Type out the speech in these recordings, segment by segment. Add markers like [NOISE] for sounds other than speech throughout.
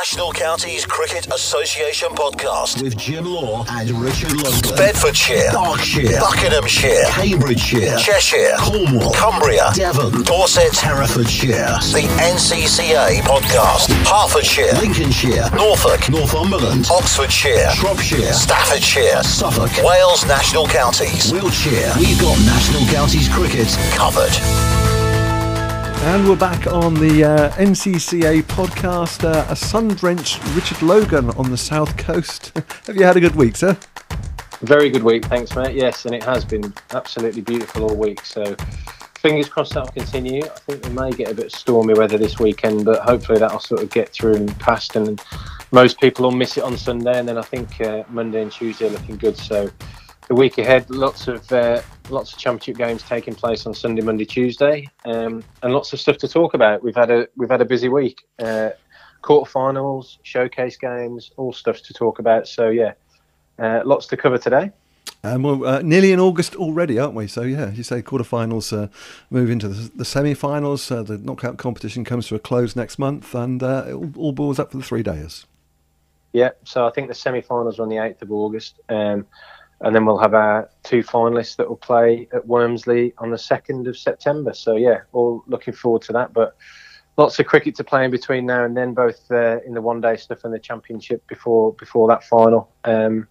National Counties Cricket Association podcast with Jim Law and Richard Logan. Bedfordshire, Berkshire, Buckinghamshire, Cambridgeshire, Cheshire, Cornwall, Cumbria, Devon, Dorset, Herefordshire. The NCCA podcast. Hertfordshire, Lincolnshire, Norfolk, Northumberland, Oxfordshire, Shropshire, Staffordshire, Suffolk, Wales National Counties, Wiltshire. We've got National Counties Cricket covered. And we're back on the uh, NCCA podcast. Uh, a sun drenched Richard Logan on the south coast. [LAUGHS] Have you had a good week, sir? Very good week, thanks, mate. Yes, and it has been absolutely beautiful all week. So, fingers crossed that'll continue. I think we may get a bit stormy weather this weekend, but hopefully that'll sort of get through and past. And most people will miss it on Sunday, and then I think uh, Monday and Tuesday are looking good. So, the week ahead, lots of uh, lots of championship games taking place on Sunday, Monday, Tuesday, um, and lots of stuff to talk about. We've had a we've had a busy week. Uh, quarterfinals, showcase games, all stuff to talk about. So yeah, uh, lots to cover today. And we're uh, nearly in August already, aren't we? So yeah, you say quarterfinals uh, move into the, the semi-finals. Uh, the knockout competition comes to a close next month, and uh, it all, all balls up for the three days. Yeah, so I think the semi-finals are on the eighth of August. Um, and then we'll have our two finalists that will play at Wormsley on the 2nd of September. So, yeah, all looking forward to that. But lots of cricket to play in between now and then, both uh, in the one day stuff and the championship before before that final, um,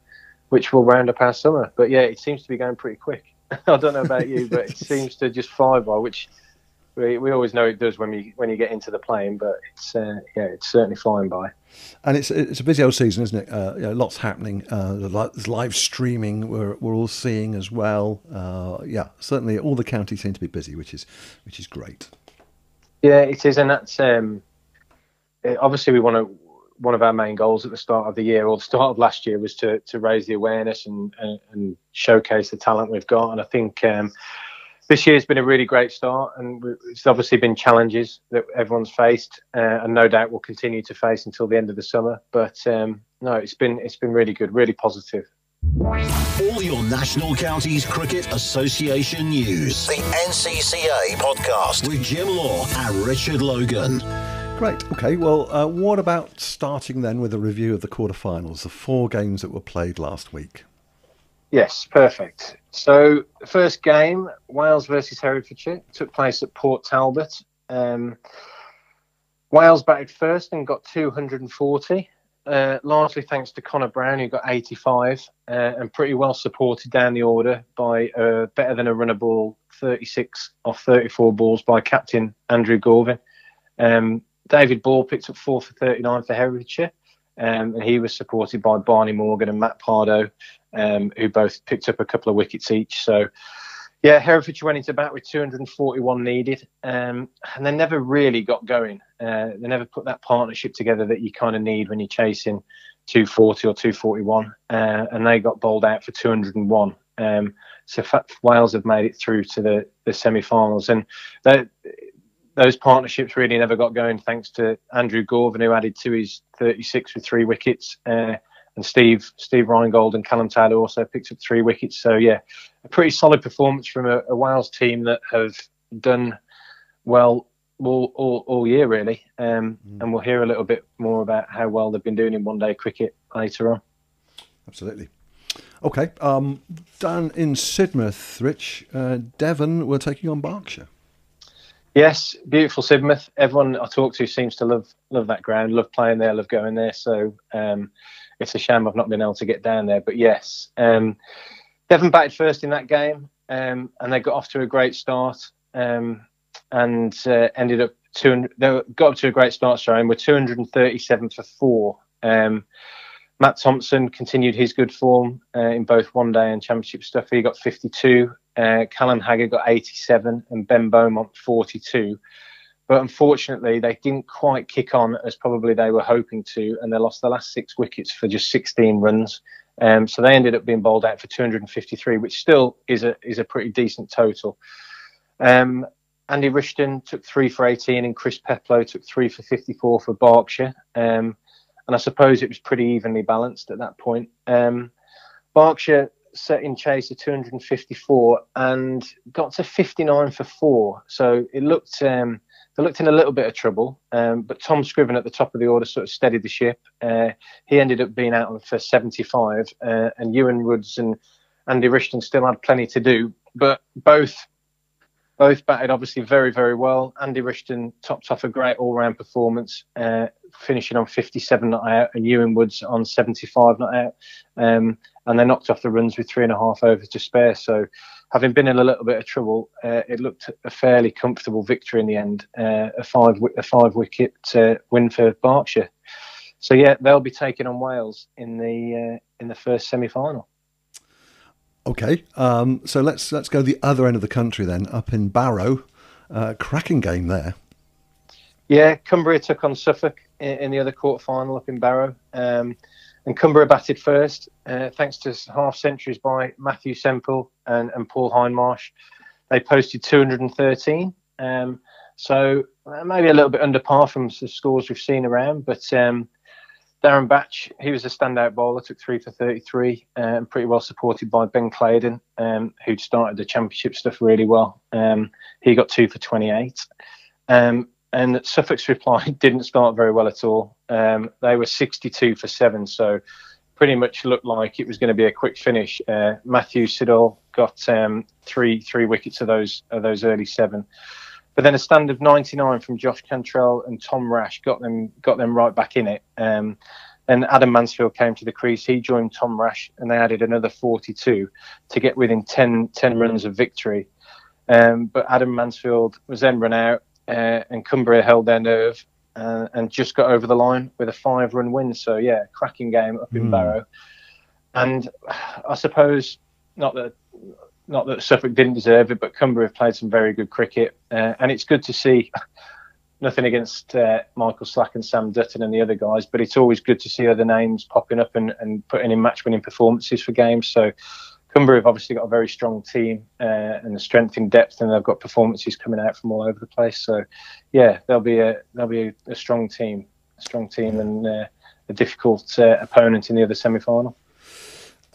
which will round up our summer. But yeah, it seems to be going pretty quick. [LAUGHS] I don't know about you, but it [LAUGHS] seems to just fly by, which we, we always know it does when you when you get into the plane, but it's uh, yeah, it's certainly flying by. And it's it's a busy old season, isn't it? Uh, you know, lots happening. Uh, there's live streaming we're we're all seeing as well. Uh, yeah, certainly all the counties seem to be busy, which is which is great. Yeah, it is, and that's um, obviously we want to. One of our main goals at the start of the year, or the start of last year, was to to raise the awareness and and, and showcase the talent we've got. And I think. Um, this year's been a really great start, and it's obviously been challenges that everyone's faced, uh, and no doubt will continue to face until the end of the summer. But um, no, it's been it's been really good, really positive. All your National Counties Cricket Association news. The NCCA podcast with Jim Law and Richard Logan. Great. Okay. Well, uh, what about starting then with a review of the quarterfinals, the four games that were played last week? Yes, perfect. So first game, Wales versus Herefordshire, took place at Port Talbot. Um, Wales batted first and got 240, uh, largely thanks to Connor Brown, who got 85, uh, and pretty well supported down the order by uh, better than a runner ball 36 off 34 balls by captain Andrew Gorvin. Um, David Ball picked up four for 39 for Herefordshire, um, and he was supported by Barney Morgan and Matt Pardo, um, who both picked up a couple of wickets each. So, yeah, Herefordshire went into bat with 241 needed, um, and they never really got going. Uh, they never put that partnership together that you kind of need when you're chasing 240 or 241, uh, and they got bowled out for 201. Um, so Wales have made it through to the, the semi-finals, and those partnerships really never got going thanks to Andrew Gorvin, who added to his 36 with three wickets. Uh, and Steve Steve Reingold and Callum Taylor also picked up three wickets. So yeah, a pretty solid performance from a, a Wales team that have done well all all, all year really. Um, mm. And we'll hear a little bit more about how well they've been doing in one day cricket later on. Absolutely. Okay, um, down in Sidmouth, Rich, uh, Devon were taking on Berkshire. Yes, beautiful Sidmouth. Everyone I talk to seems to love love that ground, love playing there, love going there. So um, it's a shame I've not been able to get down there. But yes, um, Devon batted first in that game, um, and they got off to a great start um, and uh, ended up two. They got up to a great start, sorry, and were 237 for four. Matt Thompson continued his good form uh, in both one day and championship stuff. He got 52. Uh, Callum Haggett got 87 and Ben Beaumont 42. But unfortunately, they didn't quite kick on as probably they were hoping to, and they lost the last six wickets for just 16 runs. Um, so they ended up being bowled out for 253, which still is a is a pretty decent total. Um, Andy Rishton took three for 18, and Chris Peplow took three for 54 for Berkshire. Um, and I suppose it was pretty evenly balanced at that point. Um, Berkshire set in chase of 254 and got to 59 for four. So it looked um, they looked in a little bit of trouble. Um, but Tom Scriven at the top of the order sort of steadied the ship. Uh, he ended up being out for 75, uh, and Ewan Woods and Andy Rishton still had plenty to do. But both both batted obviously very, very well. Andy Rishton topped off a great all-round performance, uh, finishing on 57 not out, and Ewan Woods on 75 not out. Um, and they knocked off the runs with three and a half overs to spare. So, having been in a little bit of trouble, uh, it looked a fairly comfortable victory in the end. Uh, a five a five wicket uh, win for Berkshire. So yeah, they'll be taking on Wales in the uh, in the first semi final. Okay, um, so let's let's go the other end of the country then, up in Barrow. Uh, cracking game there. Yeah, Cumbria took on Suffolk in, in the other quarter final up in Barrow, um, and Cumbria batted first, uh, thanks to half centuries by Matthew Semple and, and Paul Hindmarsh. They posted 213, um, so uh, maybe a little bit under par from the scores we've seen around, but um, Darren Batch, he was a standout bowler, took three for 33, um, pretty well supported by Ben Claydon, um, who'd started the championship stuff really well. Um, he got two for 28. Um, and Suffolk's reply [LAUGHS] didn't start very well at all. Um, they were 62 for seven, so pretty much looked like it was going to be a quick finish. Uh, Matthew Siddall got um, three three wickets of those of those early seven. But then a stand of 99 from Josh Cantrell and Tom Rash got them got them right back in it. Um, and Adam Mansfield came to the crease. He joined Tom Rash, and they added another 42 to get within 10, 10 runs of victory. Um, but Adam Mansfield was then run out, uh, and Cumbria held their nerve uh, and just got over the line with a five-run win. So yeah, cracking game up in mm. Barrow. And I suppose not that not that Suffolk didn't deserve it, but Cumbria have played some very good cricket, uh, and it's good to see. [LAUGHS] Nothing against uh, Michael Slack and Sam Dutton and the other guys, but it's always good to see other names popping up and, and putting in match-winning performances for games. So Cumbria have obviously got a very strong team uh, and the strength in depth, and they've got performances coming out from all over the place. So, yeah, they'll be a they'll be a, a strong team, a strong team, and uh, a difficult uh, opponent in the other semi-final.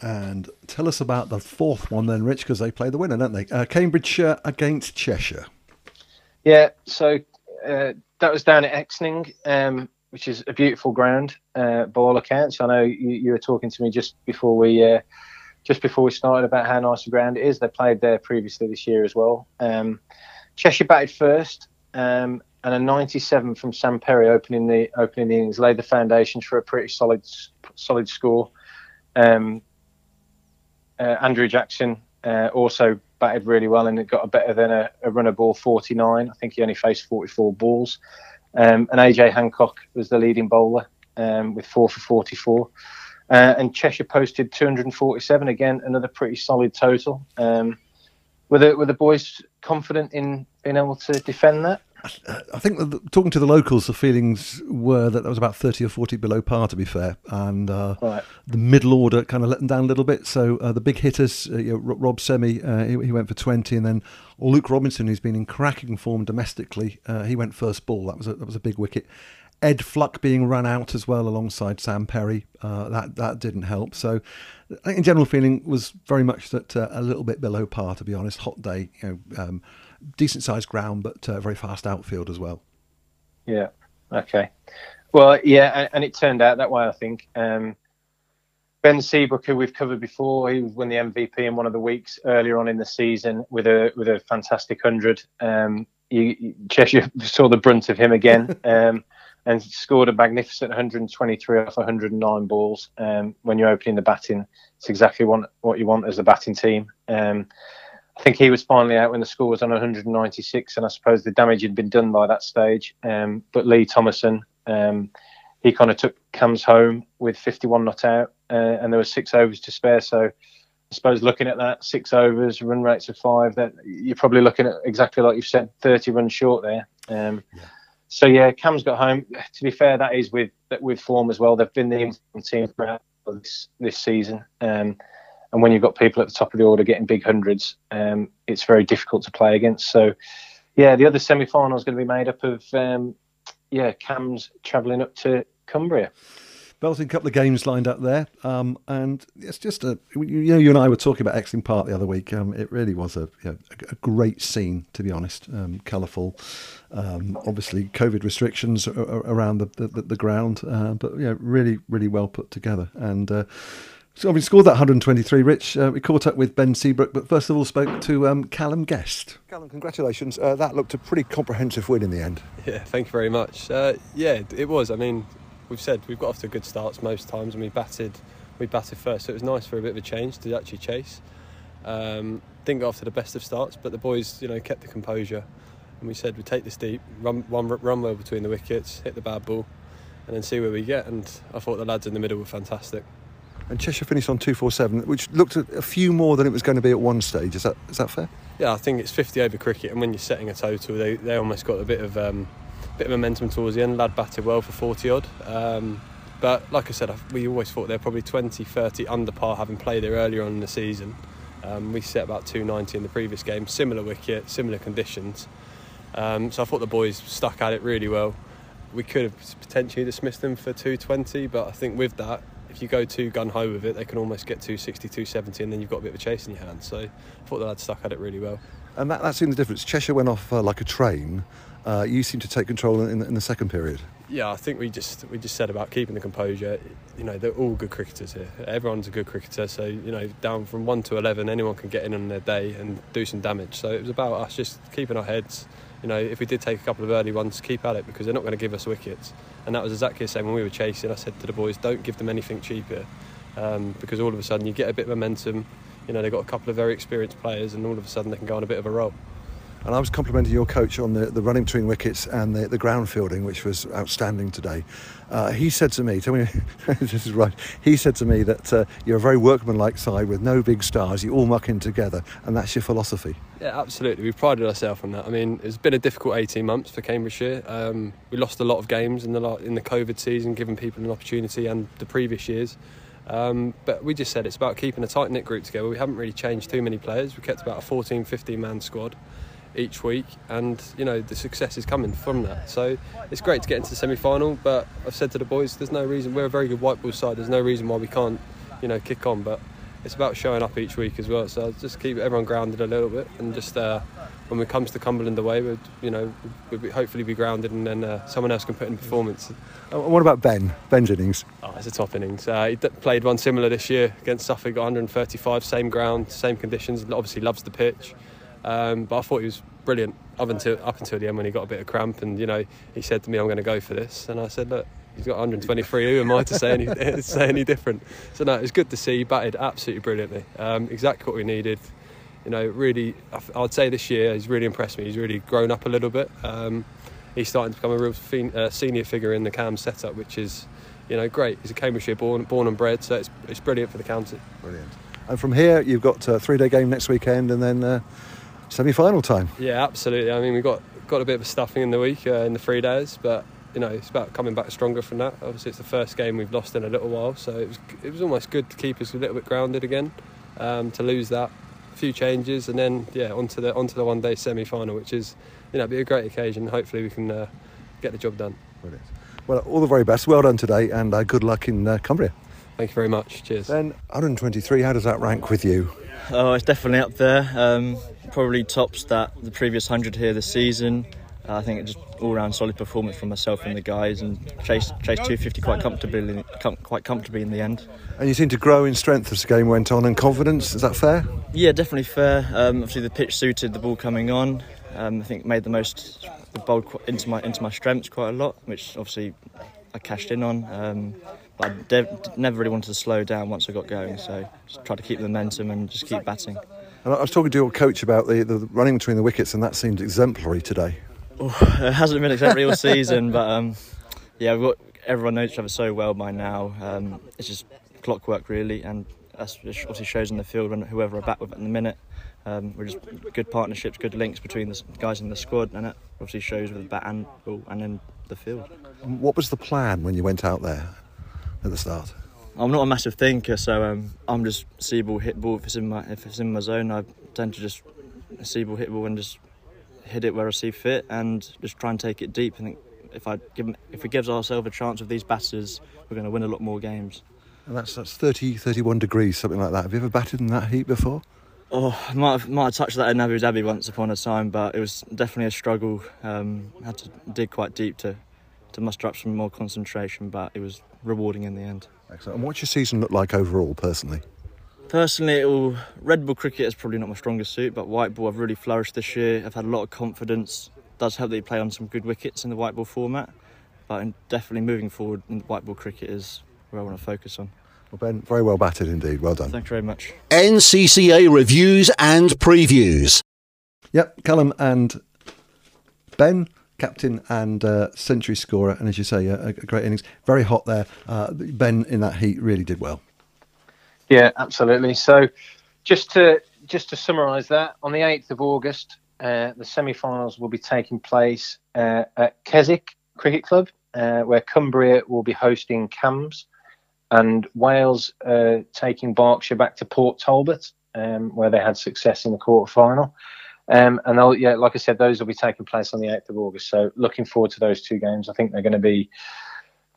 And tell us about the fourth one then, Rich, because they play the winner, don't they? Uh, Cambridgeshire against Cheshire. Yeah, so uh, that was down at Exning, um, which is a beautiful ground uh, by all accounts. I know you, you, were talking to me just before we uh, just before we started about how nice the ground is. They played there previously this year as well. Um, Cheshire batted first, um, and a 97 from Sam Perry opening the opening innings laid the foundations for a pretty solid solid score. Um, uh, Andrew Jackson uh, also batted really well and got a better than a, a runner ball 49. I think he only faced 44 balls. Um, and AJ Hancock was the leading bowler um, with four for 44. Uh, and Cheshire posted 247 again, another pretty solid total. Um, were the were the boys confident in being able to defend that? I think the, talking to the locals, the feelings were that that was about 30 or 40 below par, to be fair. And uh, right. the middle order kind of let them down a little bit. So uh, the big hitters, uh, you know, Rob Semi, uh, he, he, went for 20. And then Luke Robinson, who's been in cracking form domestically, uh, he went first ball. That was, a, that was a big wicket. Ed Fluck being run out as well alongside Sam Perry, uh, that, that didn't help. So I think in general feeling was very much that a little bit below par, to be honest. Hot day, you know. Um, decent sized ground, but uh, very fast outfield as well. Yeah. Okay. Well, yeah, and, it turned out that way. I think um, Ben Seabrook, who we've covered before, he won the MVP in one of the weeks earlier on in the season with a with a fantastic hundred. Um, you, Cheshire [LAUGHS] saw the brunt of him again. [LAUGHS] Um, and scored a magnificent 123 off 109 balls. Um, when you're opening the batting, it's exactly what, what you want as a batting team. Um, I think he was finally out when the score was on 196, and I suppose the damage had been done by that stage. Um, but Lee Thomason, um, he kind of took Cambs home with 51 not out, uh, and there were six overs to spare. So I suppose looking at that, six overs, run rates of five, that you're probably looking at exactly like you've said, 30 runs short there. Um, yeah. So yeah, Cam's got home. To be fair, that is with with form as well. They've been the team for this this season. Um, and when you've got people at the top of the order getting big hundreds, um, it's very difficult to play against. So, yeah, the other semi-final is going to be made up of um, yeah Cambs travelling up to Cumbria. belting couple of games lined up there, um, and it's just a you know you and I were talking about Exning Park the other week. Um, it really was a, you know, a, great scene, to be honest. Um, colourful, um, obviously COVID restrictions around the the, the ground, uh, but yeah, really really well put together and. Uh, so we scored that 123, Rich. Uh, we caught up with Ben Seabrook, but first of all spoke to um, Callum Guest. Callum, congratulations. Uh, that looked a pretty comprehensive win in the end. [LAUGHS] Yeah, thank you very much. Uh, yeah, it was. I mean, we've said we've got off to good starts most times, and we batted, we batted first, so it was nice for a bit of a change to actually chase. Um, didn't go off to the best of starts, but the boys, you know, kept the composure, and we said we'd take this deep, run one run well between the wickets, hit the bad ball, and then see where we get. And I thought the lads in the middle were fantastic and Cheshire finished on 247, which looked a few more than it was going to be at one stage. Is that is that fair? Yeah, I think it's 50 over cricket, and when you're setting a total, they, they almost got a bit of um, bit of momentum towards the end. Lad batted well for 40 odd. Um, but like I said, we always thought they're probably 20, 30 under par, having played there earlier on in the season. Um, we set about 290 in the previous game, similar wicket, similar conditions. Um, so I thought the boys stuck at it really well. We could have potentially dismissed them for 220, but I think with that, if you go too gun ho with it, they can almost get 260, 270, and then you've got a bit of a chase in your hands. So I thought the lads stuck at it really well. And that, that's in the difference. Cheshire went off uh, like a train. Uh, you seem to take control in, in, the second period. Yeah, I think we just we just said about keeping the composure. You know, they're all good cricketers here. Everyone's a good cricketer. So you know, down from one to eleven, anyone can get in on their day and do some damage. So it was about us just keeping our heads. You know, if we did take a couple of early ones, keep at it because they're not going to give us wickets. And that was exactly the same when we were chasing. I said to the boys, don't give them anything cheaper um, because all of a sudden you get a bit of momentum. You know, they've got a couple of very experienced players and all of a sudden they can go on a bit of a roll. And I was complimenting your coach on the, the running between wickets and the, the ground fielding, which was outstanding today. Uh, he said to me, tell me [LAUGHS] this is right, he said to me that uh, you're a very workmanlike side with no big stars, you all muck in together, and that's your philosophy. Yeah, absolutely. We've prided ourselves on that. I mean, it's been a difficult 18 months for Cambridgeshire. Um, we lost a lot of games in the, in the COVID season, giving people an opportunity, and the previous years. Um, but we just said it's about keeping a tight knit group together. We haven't really changed too many players. We kept about a 14, 15 man squad each week, and you know the success is coming from that. So it's great to get into the semi-final. But I've said to the boys, there's no reason we're a very good white ball side. There's no reason why we can't, you know, kick on. But it's about showing up each week as well. So just keep everyone grounded a little bit, and just uh, when it comes to Cumberland away, we'd you know we'd hopefully be grounded, and then uh, someone else can put in performance. Uh, what about Ben? Ben's innings? Oh, it's a top innings. Uh, he played one similar this year against Suffolk, 135, same ground, same conditions. Obviously loves the pitch. Um, but I thought he was brilliant up until up until the end when he got a bit of cramp, and you know he said to me, "I'm going to go for this," and I said, "Look." He's got 123. Who am I to say any, [LAUGHS] say any different? So no, it's good to see. He batted absolutely brilliantly. Um, exactly what we needed. You know, really, I'd say this year he's really impressed me. He's really grown up a little bit. Um, he's starting to become a real uh, senior figure in the CAM setup, which is, you know, great. He's a Cambridgeshire born, born and bred, so it's, it's brilliant for the county. Brilliant. And from here, you've got a three-day game next weekend, and then uh, semi-final time. Yeah, absolutely. I mean, we got got a bit of a stuffing in the week uh, in the three days, but you know it's about coming back stronger from that. Obviously, it's the first game we've lost in a little while, so it was it was almost good to keep us a little bit grounded again. Um, to lose that, a few changes, and then yeah, onto the onto the one day semi-final, which is you know be a great occasion. Hopefully, we can uh, get the job done. Brilliant. Well, all the very best. Well done today, and uh, good luck in uh, Cumbria. Thank you very much. Cheers. Then 123. How does that rank with you? Oh, it's definitely up there. Um, probably tops that the previous hundred here this season. Uh, I think it's just all round solid performance from myself and the guys, and chase chase 250 quite comfortably, com- quite comfortably in the end. And you seem to grow in strength as the game went on and confidence. Is that fair? Yeah, definitely fair. Um, obviously, the pitch suited the ball coming on. Um, I think made the most the bowl into my into my strengths quite a lot, which obviously I cashed in on. Um, but I de- never really wanted to slow down once I got going, so just tried to keep the momentum and just keep batting. And I was talking to your coach about the, the running between the wickets, and that seemed exemplary today. Oh, [LAUGHS] it hasn't been exemplary all season, [LAUGHS] but um, yeah, we've got, everyone knows each other so well by now. Um, it's just clockwork, really, and that's obviously shows in the field and whoever I bat with at the minute. Um, we're just good partnerships, good links between the guys in the squad, and it obviously shows with the bat and ball and in the field. What was the plan when you went out there? at the start? I'm not a massive thinker, so um, I'm just see ball, hit ball. If it's in my if it's in my zone, I tend to just see ball, hit ball, and just hit it where I see fit, and just try and take it deep. Think if I give if we give ourselves a chance with these batters, we're going to win a lot more games. And that's that's 30, 31 degrees, something like that. Have you ever batted in that heat before? Oh, I might have, might have touched that in Abu Dhabi once upon a time, but it was definitely a struggle. Um, had to dig quite deep to to muster up some more concentration, but it was rewarding in the end. Excellent. And what's your season look like overall, personally? Personally, will, red ball cricket is probably not my strongest suit, but white ball I've really flourished this year. I've had a lot of confidence. It does help that you play on some good wickets in the white ball format, but definitely moving forward, white ball cricket is where I want to focus on. Well, Ben, very well batted indeed. Well done. Thank you very much. NCCA reviews and previews. Yep, Callum and Ben, captain and uh, century scorer, and as you say, a, a great innings. Very hot there. Uh, ben in that heat really did well. Yeah, absolutely. So, just to just to summarise that, on the eighth of August, uh, the semi-finals will be taking place uh, at Keswick Cricket Club, uh, where Cumbria will be hosting Cambs and Wales uh, taking Berkshire back to Port Talbot, um, where they had success in the quarter final. Um, and they'll, yeah, like I said, those will be taking place on the 8th of August. So looking forward to those two games. I think they're going to be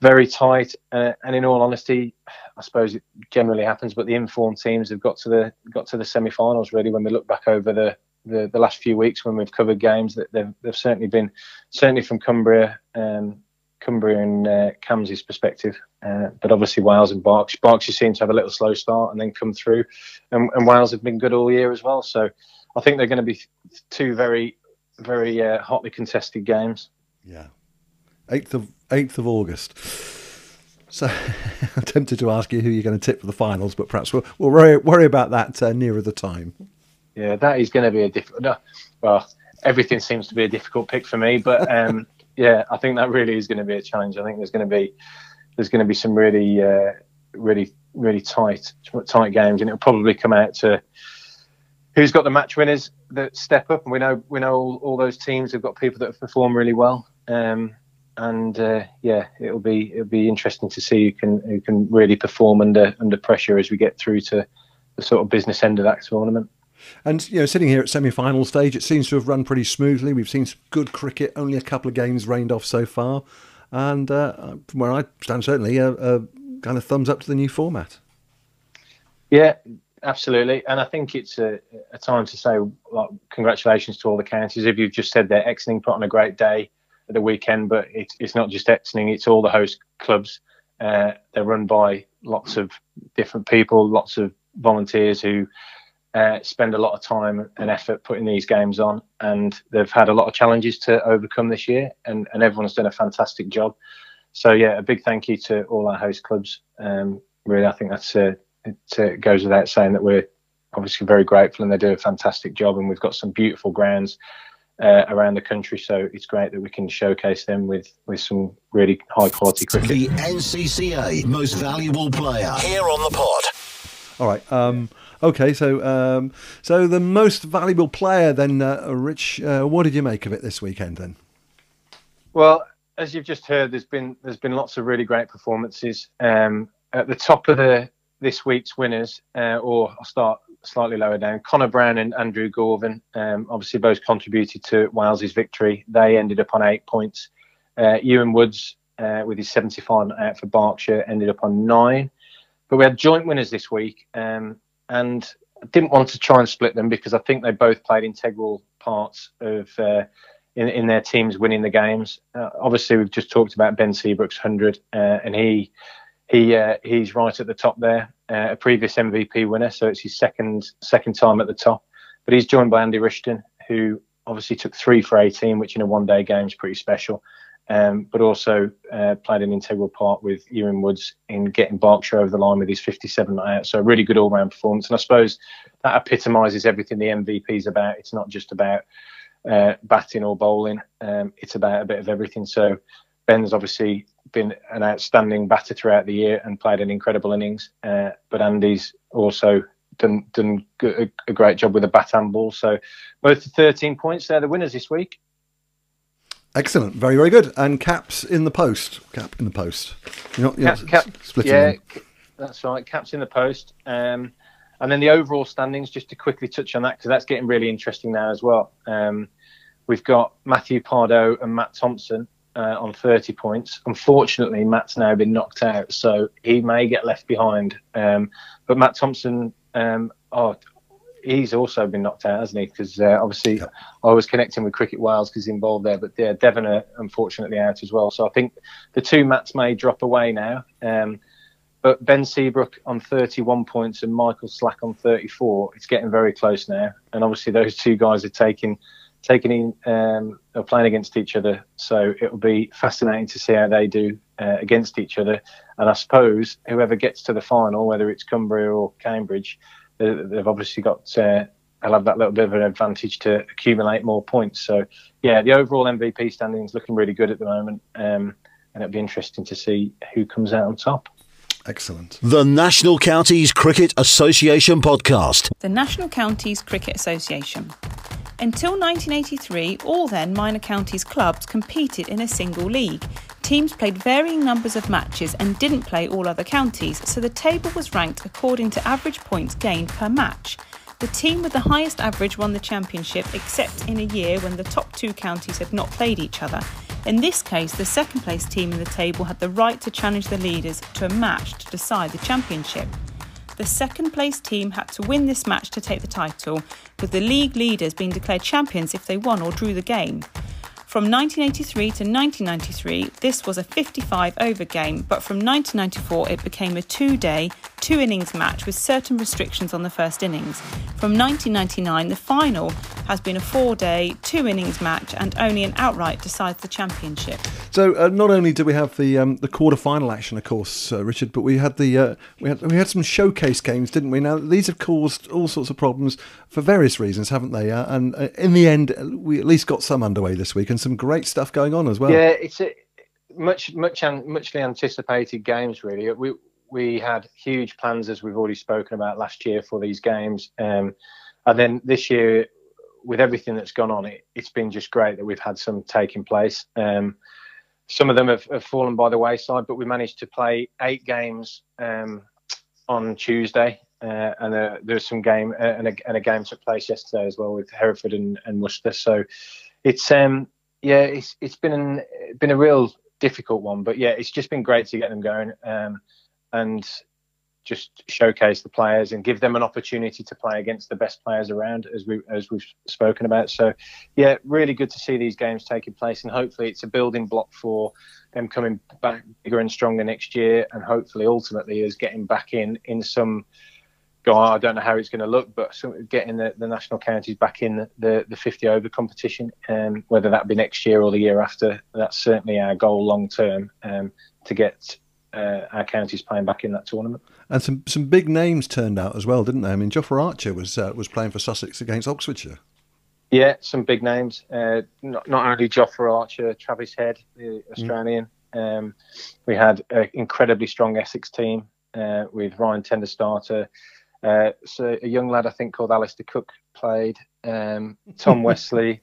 very tight. Uh, and in all honesty, I suppose it generally happens, but the informed teams have got to the got to the semi-finals really. When we look back over the the, the last few weeks when we've covered games, that they've, they've certainly been certainly from Cumbria. Um, Cumbria and uh, Cams's perspective. Uh, but obviously Wales and Berkshire, Berkshire seem to have a little slow start and then come through, and, and Wales have been good all year as well. So I think they're going to be two very, very uh, hotly contested games. Yeah, eighth of eighth of August. So [LAUGHS] I'm tempted to ask you who you're going to tip for the finals, but perhaps we'll, we'll worry, worry about that uh, nearer the time. Yeah, that is going to be a difficult. No, well, everything seems to be a difficult pick for me, but [LAUGHS] um, yeah, I think that really is going to be a challenge. I think there's going to be there's going to be some really uh, really really tight tight games, and it'll probably come out to who's got the match winners that step up. And we know we know all, all those teams have got people that have performed really well. Um, and uh, yeah, it'll be it'll be interesting to see who can who can really perform under under pressure as we get through to the sort of business end of that tournament. And you know, sitting here at semi-final stage, it seems to have run pretty smoothly. We've seen some good cricket. Only a couple of games rained off so far, and uh, from where I stand, certainly a, a, kind of thumbs up to the new format. Yeah, absolutely. And I think it's a, a time to say like, congratulations to all the counties. If you've just said that Exning put on a great day at the weekend, but it's it's not just Exning; it's all the host clubs. Uh, they're run by lots of different people, lots of volunteers who uh, spend a lot of time and effort putting these games on, and they've had a lot of challenges to overcome this year, and, and everyone's done a fantastic job. So yeah, a big thank you to all our host clubs. Um, really, I think that's uh, it uh, goes without saying that we're obviously very grateful, and they do a fantastic job, and we've got some beautiful grounds. Uh, around the country. So it's great that we can showcase them with, with some really high quality cricket. The NCCA most valuable player here on the pod. All right. Um, Okay, so um, so the most valuable player then, uh, Rich. Uh, what did you make of it this weekend then? Well, as you've just heard, there's been there's been lots of really great performances. Um, at the top of the this week's winners, uh, or I'll start slightly lower down. Connor Brown and Andrew Gorvin, um, obviously both contributed to Wales's victory. They ended up on eight points. Uh, Ewan Woods, uh, with his 75 out for Berkshire, ended up on nine. But we had joint winners this week. Um, and I didn't want to try and split them because I think they both played integral parts of uh, in, in their teams winning the games. Uh, obviously, we've just talked about Ben Seabrook's hundred, uh, and he he uh, he's right at the top there, uh, a previous MVP winner, so it's his second second time at the top. But he's joined by Andy Rushton, who obviously took three for 18, which in a one day game is pretty special um, but also uh, played an integral part with Ewan Woods in getting Berkshire over the line with his 57 not out. So a really good all-round performance, and I suppose that epitomises everything the MVP is about. It's not just about uh, batting or bowling; um, it's about a bit of everything. So Ben's obviously been an outstanding batter throughout the year and played an incredible innings, uh, but Andy's also done done a, a great job with the bat and ball. So both the 13 points, they're the winners this week. Excellent, very very good. And caps in the post. Cap in the post. You're not, you're cap, cap, splitting yeah, them. that's right. Caps in the post. Um, and then the overall standings, just to quickly touch on that because that's getting really interesting now as well. Um, we've got Matthew Pardo and Matt Thompson uh, on 30 points. Unfortunately, Matt's now been knocked out, so he may get left behind. Um, but Matt Thompson, um, oh, he's also been knocked out, hasn't he? Because uh, obviously yep. I was connecting with Cricket Wales because he's involved there, but yeah, Devon are unfortunately out as well. So I think the two Matts may drop away now. Um, but Ben Seabrook on 31 points and Michael Slack on 34, it's getting very close now. And obviously those two guys are taking taking in um, are playing against each other. So it'll be fascinating to see how they do uh, against each other. And I suppose whoever gets to the final, whether it's Cumbria or Cambridge, they've obviously got uh, they'll have that little bit of an advantage to accumulate more points. So yeah, the overall MVP standing is looking really good at the moment, um, and it'll be interesting to see who comes out on top. Excellent. The National Counties Cricket Association podcast. The National Counties Cricket Association. Until 1983, all then minor counties clubs competed in a single league. Teams played varying numbers of matches and didn't play all other counties, so the table was ranked according to average points gained per match. The team with the highest average won the championship, except in a year when the top two counties had not played each other. In this case, the second place team in the table had the right to challenge the leaders to a match to decide the championship. The second place team had to win this match to take the title, with the league leaders being declared champions if they won or drew the game. From 1983 to 1993, this was a 55 over game, but from 1994 it became a two day, two innings match with certain restrictions on the first innings. From 1999, the final has been a four day, two innings match, and only an outright decides the championship. So uh, not only do we have the um, the quarter final action, of course, uh, Richard, but we had the uh, we had we had some showcase games, didn't we? Now these have caused all sorts of problems for various reasons, haven't they? Uh, and uh, in the end, we at least got some underway this week, and some great stuff going on as well. Yeah, it's a, much much muchly anticipated games. Really, we we had huge plans as we've already spoken about last year for these games, um, and then this year with everything that's gone on, it, has been just great that we've had some taking place. Um, some of them have, have, fallen by the wayside, but we managed to play eight games um, on Tuesday, uh, and uh, there was some game uh, and, a, and, a, game took place yesterday as well with Hereford and, and Worcester. So it's um yeah it's it's been an, been a real difficult one, but yeah it's just been great to get them going um, and just showcase the players and give them an opportunity to play against the best players around as we as we've spoken about. So yeah, really good to see these games taking place and hopefully it's a building block for them coming back bigger and stronger next year and hopefully ultimately is getting back in in some I don't know how it's going to look, but getting the, the national counties back in the, the 50 over competition, um, whether that be next year or the year after, that's certainly our goal long term um, to get uh, our counties playing back in that tournament. And some, some big names turned out as well, didn't they? I mean, Jofra Archer was uh, was playing for Sussex against Oxfordshire. Yeah, some big names. Uh, not, not only Jofra Archer, Travis Head, the Australian. Mm. Um, we had an incredibly strong Essex team uh, with Ryan ten Doeschate, uh, so a young lad I think called Alastair Cook played, um, Tom [LAUGHS] Westley,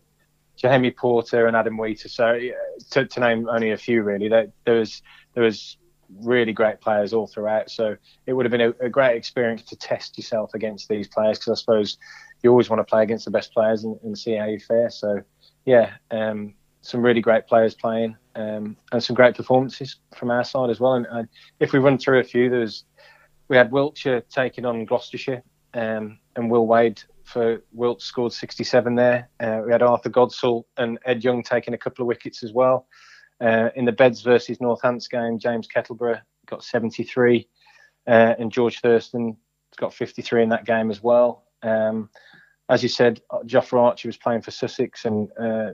Jamie Porter, and Adam Wheater. So to, to, name only a few, really, there, there, was there was really great players all throughout. So it would have been a, a great experience to test yourself against these players because I suppose you always want to play against the best players and, and see how you fare. So yeah, um, some really great players playing um, and some great performances from our side as well. And, and if we run through a few, there's we had Wiltshire taking on Gloucestershire, um, and Will Wade for Wilt scored 67 there. Uh, we had Arthur Godsall and Ed Young taking a couple of wickets as well. Uh, in the Beds versus Northants game, James Kettleborough got 73, uh, and George Thurston got 53 in that game as well. Um, as you said, Jofra Archer was playing for Sussex, and uh,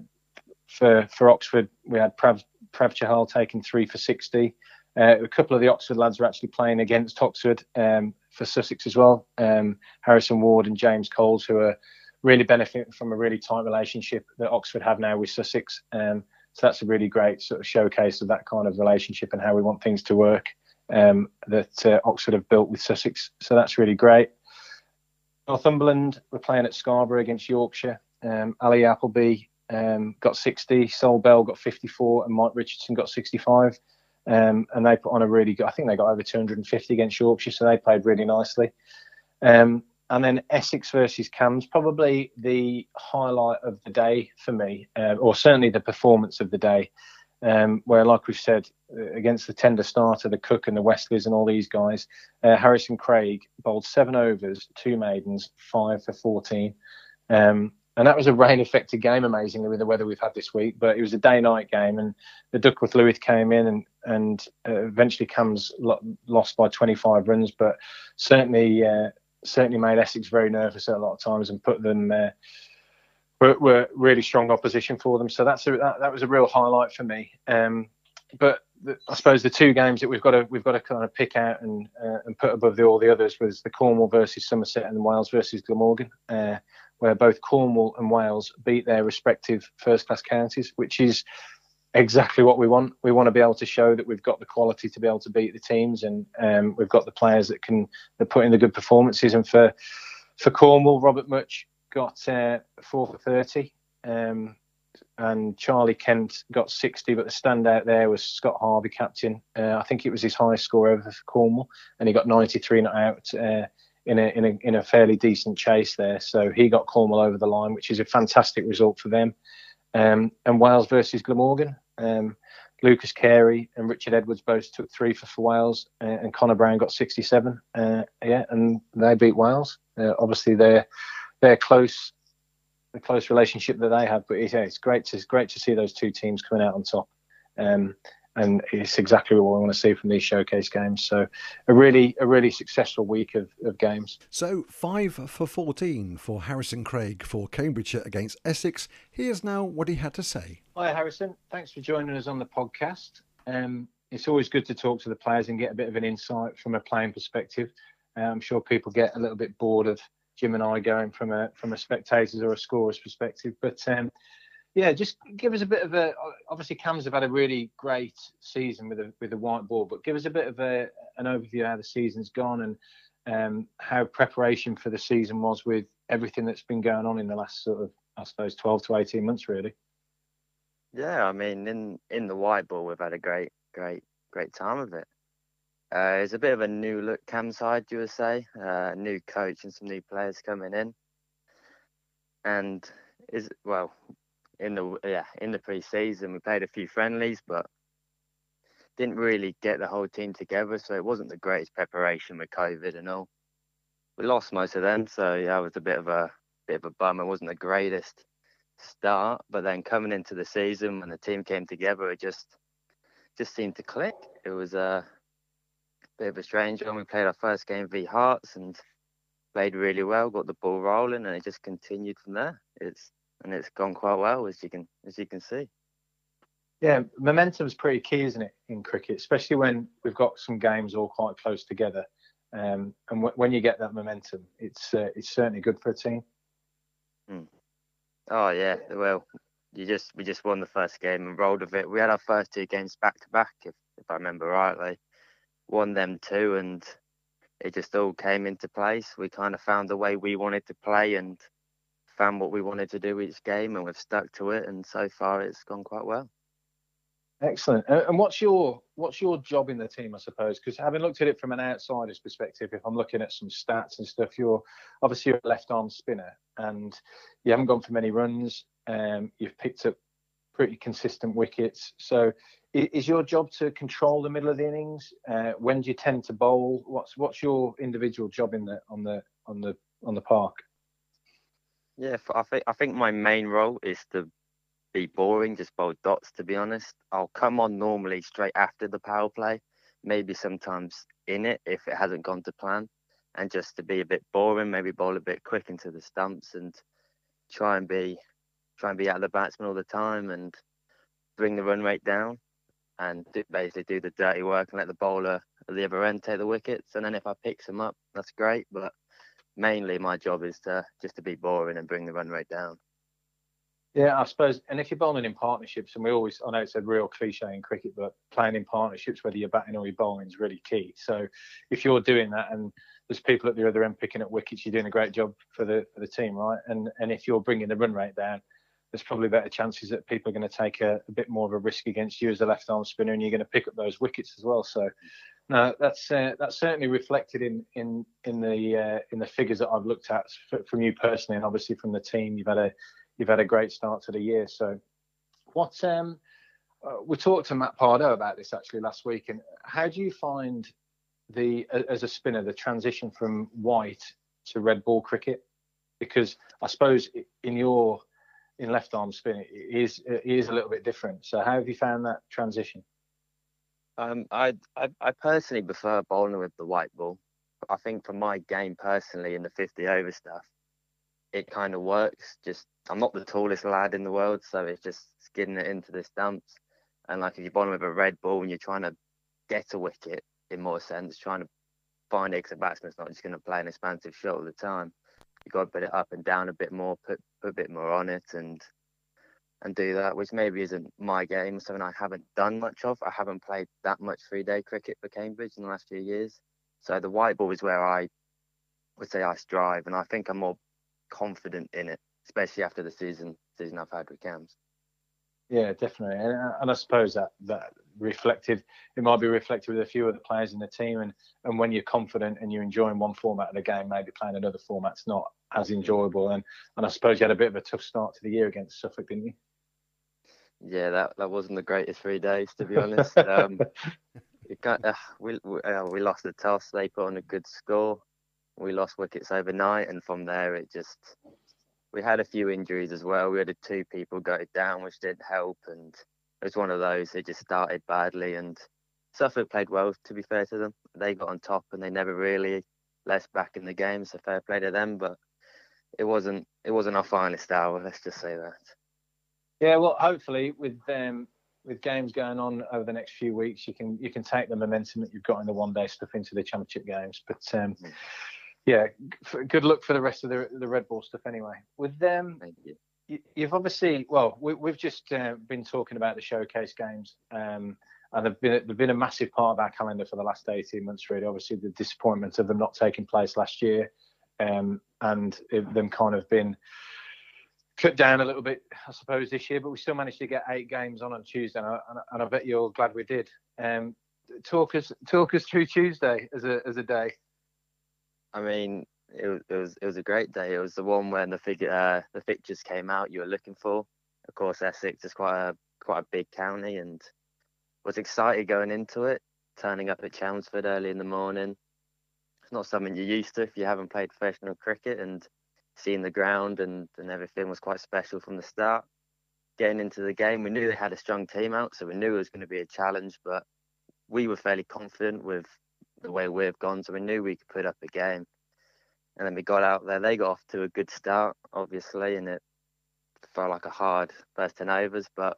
for for Oxford, we had Prav, Prav Chahal taking three for 60. Uh, a couple of the Oxford lads are actually playing against Oxford um, for Sussex as well. Um, Harrison Ward and James Coles, who are really benefiting from a really tight relationship that Oxford have now with Sussex. Um, so that's a really great sort of showcase of that kind of relationship and how we want things to work um, that uh, Oxford have built with Sussex. So that's really great. Northumberland we're playing at Scarborough against Yorkshire. Um, Ali Appleby um, got 60, Sol Bell got 54, and Mike Richardson got 65. Um, and they put on a really good. I think they got over 250 against Yorkshire, so they played really nicely. Um, and then Essex versus Cambs, probably the highlight of the day for me, uh, or certainly the performance of the day. Um, where, like we've said, uh, against the ten Doeschate, the Cook and the Westleys and all these guys, uh, Harrison Craig bowled seven overs, two maidens, five for 14. Um, and that was a rain affected game, amazingly, with the weather we've had this week. But it was a day night game, and the Duckworth Lewis came in and, and uh, eventually comes lo- lost by 25 runs, but certainly uh, certainly made Essex very nervous at a lot of times and put them. Uh, were, were, really strong opposition for them, so that's a, that, that was a real highlight for me. Um, but the, I suppose the two games that we've got to we've got to kind of pick out and uh, and put above the, all the others was the Cornwall versus Somerset and Wales versus Glamorgan. Where both Cornwall and Wales beat their respective first class counties, which is exactly what we want. We want to be able to show that we've got the quality to be able to beat the teams, and um, we've got the players that can that put in the good performances. And for for Cornwall, Robert Much got uh, four for thirty, um, and Charlie Kent got sixty. But the standout there was Scott Harvey, captain. Uh, I think it was his highest score ever for Cornwall, and he got ninety three not out. Uh, in a, in a in a fairly decent chase there. So he got Cornwall over the line, which is a fantastic result for them. Um, and Wales versus Glamorgan. Um, Lukas Carey and Richard Edwards both took three for, for Wales, uh, and Connor Brown got 67. Uh, yeah, and they beat Wales. Uh, obviously, they're they're close, the close relationship that they have. But yeah, it's great to it's great to see those two teams coming out on top. Um, and it's exactly what we want to see from these showcase games. So a really a really successful week of, of games. So five for fourteen for Harrison Craig for Cambridgeshire against Essex. Here's now what he had to say. Hi Harrison, thanks for joining us on the podcast. Um, it's always good to talk to the players and get a bit of an insight from a playing perspective. Uh, I'm sure people get a little bit bored of Jim and I going from a from a spectator's or a scorer's perspective, but um, yeah, just give us a bit of a. Obviously, Cams have had a really great season with a with a white ball, but give us a bit of a an overview of how the season's gone and um, how preparation for the season was with everything that's been going on in the last sort of, I suppose, 12 to 18 months, really. Yeah, I mean, in in the white ball, we've had a great, great, great time of it. Uh, it's a bit of a new look cam side, you would say. Uh, new coach and some new players coming in. And is well, in the yeah in the pre-season. We played a few friendlies, but didn't really get the whole team together. So it wasn't the greatest preparation with COVID and all. We lost most of them, so yeah, it was a bit of a bit of a bum. It wasn't the greatest start, but then coming into the season when the team came together, it just just seemed to click. It was a bit of a strange one. We played our first game v Herts and played really well, got the ball rolling, and it just continued from there. It's and it's gone quite well as you can as you can see. Yeah, momentum's pretty key, isn't it, in cricket, especially when we've got some games all quite close together. Um, and w- when you get that momentum, it's uh, it's certainly good for a team. Mm. Oh yeah, well, you just we just won the first game and rolled with it. We had our first two games back to back, if if I remember rightly. Won them two, and it just all came into place. We kind of found the way we wanted to play, and found what we wanted to do each game and we've stuck to it and so far it's gone quite well. Excellent. And what's your what's your job in the team i suppose? Because having looked at it from an outsider's perspective if i'm looking at some stats and stuff you're obviously a left arm spinner and you haven't gone for many runs um, you've picked up pretty consistent wickets. So is your job to control the middle of the innings? Uh, when do you tend to bowl? What's what's your individual job in the on the on the on the park yeah, I think I think my main role is to be boring, just bowl dots. To be honest, I'll come on normally straight after the power play, maybe sometimes in it if it hasn't gone to plan, and just to be a bit boring, maybe bowl a bit quick into the stumps and try and be try and be out of the batsman all the time and bring the run rate down and do, basically do the dirty work and let the bowler at the other end take the wickets. And then if I pick some up, that's great. But mainly my job is to just to be boring and bring the run rate down. Yeah, I suppose. And if you're bowling in partnerships, and we always, I know it's a real cliche in cricket, but playing in partnerships, whether you're batting or you're bowling, is really key. So if you're doing that, and there's people at the other end picking up wickets, you're doing a great job for the for the team, right? And and if you're bringing the run rate down, there's probably better chances that people are going to take a, a bit more of a risk against you as a left arm spinner, and you're going to pick up those wickets as well. So no, that's uh, that's certainly reflected in in in the uh, in the figures that I've looked at from you personally, and obviously from the team. You've had a you've had a great start to the year. So, what um, uh, we talked to Matt Pardo about this actually last week. And how do you find the as a spinner the transition from white to red ball cricket? Because I suppose in your in left arm spin it is it is a little bit different. So how have you found that transition? Um, I, I I personally prefer bowling with the white ball. I think for my game personally in the 50 over stuff, it kind of works. Just I'm not the tallest lad in the world, so it's just skidding it into the stumps. And like if you're bowling with a red ball and you're trying to get a wicket in more sense, trying to find it because a batsman's not just going to play an expansive shot all the time. You've got to put it up and down a bit more, put, put a bit more on it and and do that, which maybe isn't my game, something I haven't done much of. I haven't played that much three day cricket for Cambridge in the last few years. So the white ball is where I would say I strive and I think I'm more confident in it, especially after the season season I've had with Cambs. Yeah, definitely, and, uh, and I suppose that that reflected it might be reflected with a few of the players in the team, and and when you're confident and you're enjoying one format of the game, maybe playing another format's not as enjoyable. And and I suppose you had a bit of a tough start to the year against Suffolk, didn't you? Yeah, that that wasn't the greatest three days to be honest. [LAUGHS] um, got, uh, we we, uh, we lost the toss. They put on a good score. We lost wickets overnight, and from there it just we had a few injuries as well. We had two people go down, which didn't help, and it was one of those. They just started badly, and Suffolk played well. To be fair to them, they got on top, and they never really let us back in the game. So fair play to them, but it wasn't it wasn't our finest hour. Let's just say that. Yeah, well, hopefully with um, with games going on over the next few weeks, you can you can take the momentum that you've got in the one day stuff into the championship games. But um, mm yeah, good luck for the rest of the the Red Bull stuff anyway. With them, you. have obviously well, we, have just uh, been talking about the showcase games, um, and they've been they've been a massive part of our calendar for the last eighteen months. Really, obviously the disappointment of them not taking place last year, um, and it, them kind of been cut down a little bit, I suppose, this year. But we still managed to get eight games on on Tuesday, and I, and I bet you're glad we did. Um, talk us talk us through Tuesday as a as a day. I mean, it was it was it was a great day. It was the one when the figure uh, the pictures came out you were looking for. Of course, Essex is quite a quite a big county, and was excited going into it. Turning up at Chelmsford early in the morning. It's not something you're used to if you haven't played professional cricket, and seeing the ground and, and everything was quite special from the start. Getting into the game, we knew they had a strong team out, so we knew it was going to be a challenge, but we were fairly confident with the way we've gone, so we knew we could put up a game. And then we got out there. They got off to a good start, obviously, and it felt like a hard first 10 overs. But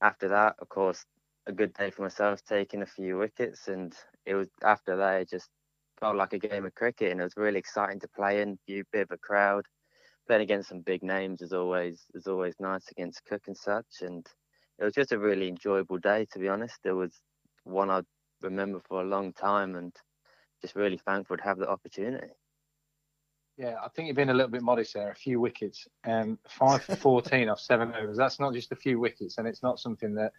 after that, of course, a good day for myself, taking a few wickets. And it was after that, it just felt like a game of cricket, and it was really exciting to play in. A bit of a crowd, playing against some big names is always is always nice against Cook and such. And it was just a really enjoyable day, to be honest. It was one I'd remember for a long time and just really thankful to have the opportunity. Yeah, I think you've been a little bit modest there. A few wickets, um, five for 14 off seven overs. That's not just a few wickets, and it's not something that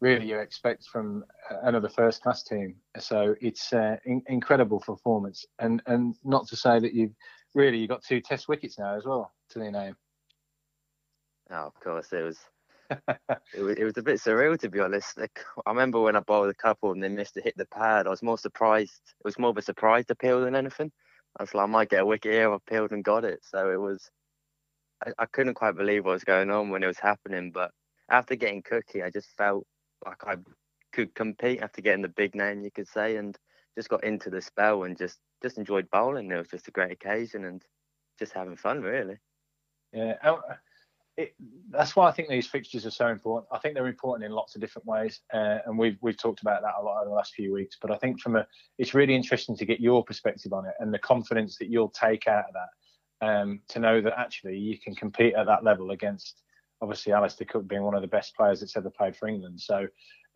really you expect from another first class team. So it's uh, in- incredible performance, and and not to say that you've really you got two Test wickets now as well to your name. Oh, of course, it was [LAUGHS] it, was, it was a bit surreal to be honest. Like, I remember when I bowled a couple and they missed to hit the pad. I was more surprised. It was more of a surprise to peel than anything. I was like, I might get a wicket here. I peeled and got it. So it was. I, I couldn't quite believe what was going on when it was happening. But after getting Cookie, I just felt like I could compete after getting the big name, you could say, and just got into the spell and just just enjoyed bowling. It was just a great occasion and just having fun, really. Yeah, it, that's why I think these fixtures are so important. I think they're important in lots of different ways, uh, and we've we've talked about that a lot over the last few weeks. But I think from a, it's really interesting to get your perspective on it and the confidence that you'll take out of that, um, to know that actually you can compete at that level against, obviously Alastair Cook being one of the best players that's ever played for England. So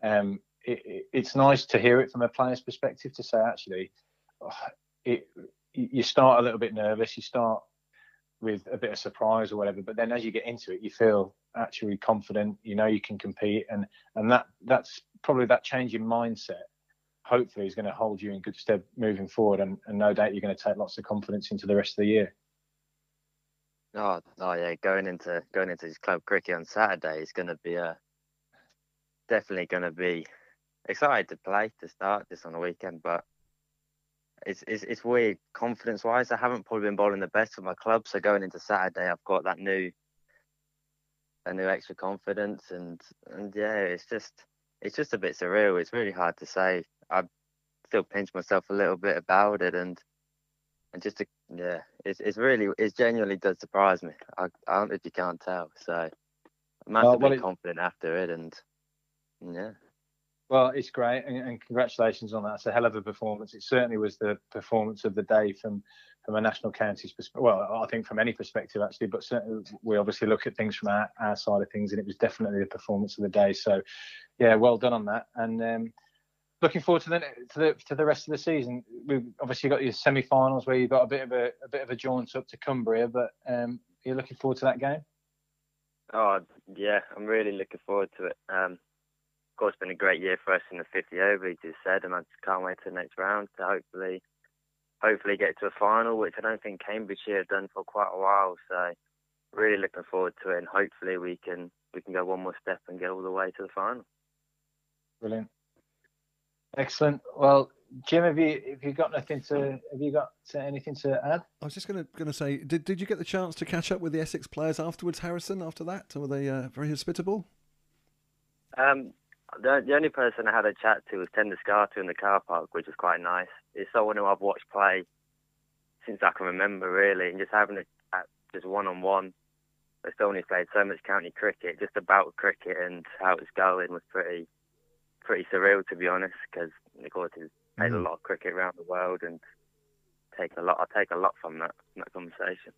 um, it, it, it's nice to hear it from a player's perspective to say actually, oh, it, you start a little bit nervous, you start with a bit of surprise or whatever. But then as you get into it, you feel actually confident. You know you can compete, and and that that's probably that change in mindset. Hopefully, is going to hold you in good stead moving forward, and, and no doubt you're going to take lots of confidence into the rest of the year. Oh, oh yeah, going into going into club cricket on Saturday is going to be a definitely going to be excited to play to start this on the weekend, but it's it's, it's weird confidence wise. I haven't probably been bowling the best for my club, so going into Saturday, I've got that new a new extra confidence, and and yeah, it's just it's just a bit surreal. It's really hard to say. I still pinch myself a little bit about it, and and just to, yeah, it's it's really it genuinely does surprise me. I I don't know if you can't tell. So I'm massively well, it, confident after it, and yeah. Well, it's great, and, and, congratulations on that. It's a hell of a performance. It certainly was the performance of the day from from a national county's perspective. Well, I think from any perspective actually, but certainly we obviously look at things from our, our side of things, and it was definitely the performance of the day. So, yeah, well done on that. And um, looking forward to the to the to the rest of the season. We've obviously got your semi-finals where you've got a bit of a, a bit of a jaunt up to Cumbria, but um, you're looking forward to that game. Oh yeah, I'm really looking forward to it. Um, of course, it's been a great year for us in the 50 over, as you just said, and I just can't wait to the next round to hopefully, hopefully get to a final, which I don't think Cambridgeshire have done for quite a while. So, really looking forward to it, and hopefully we can we can go one more step and get all the way to the final. Brilliant, excellent. Well, Jim, have you have you got nothing to have you got anything to add? I was just going to going to say, did did you get the chance to catch up with the Essex players afterwards, Harrison? After that, or were they uh, very hospitable? Um, the, the only person I had a chat to was ten Doeschate in the car park, which was quite nice. It's someone who I've watched play since I can remember, really, and just having a chat just one on one. As someone who's played so much county cricket, just about cricket and how it's going was pretty pretty surreal, to be honest, because he's played mm. a lot of cricket around the world and take a lot. I take a lot from that from that conversation.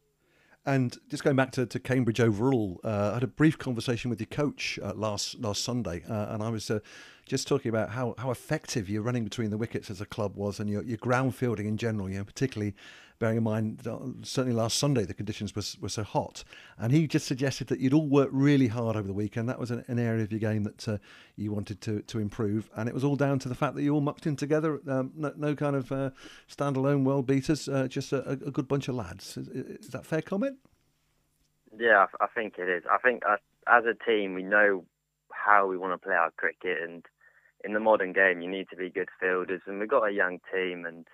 And just going back to, to Cambridge overall, uh, I had a brief conversation with your coach uh, last last Sunday, uh, and I was uh, just talking about how, how effective your running between the wickets as a club was, and your, your ground fielding in general. You know, particularly bearing in mind certainly last Sunday the conditions were, were so hot. And he just suggested that you'd all work really hard over the weekend. That was an, an area of your game that uh, you wanted to, to improve. And it was all down to the fact that you all mucked in together. Um, no, no, kind of uh, standalone world beaters, uh, just a, a, good bunch of lads. Is, is that fair comment? Yeah, I think it is. I think as a team, we know how we want to play our cricket and in the modern game you need to be good fielders and we've got a young team and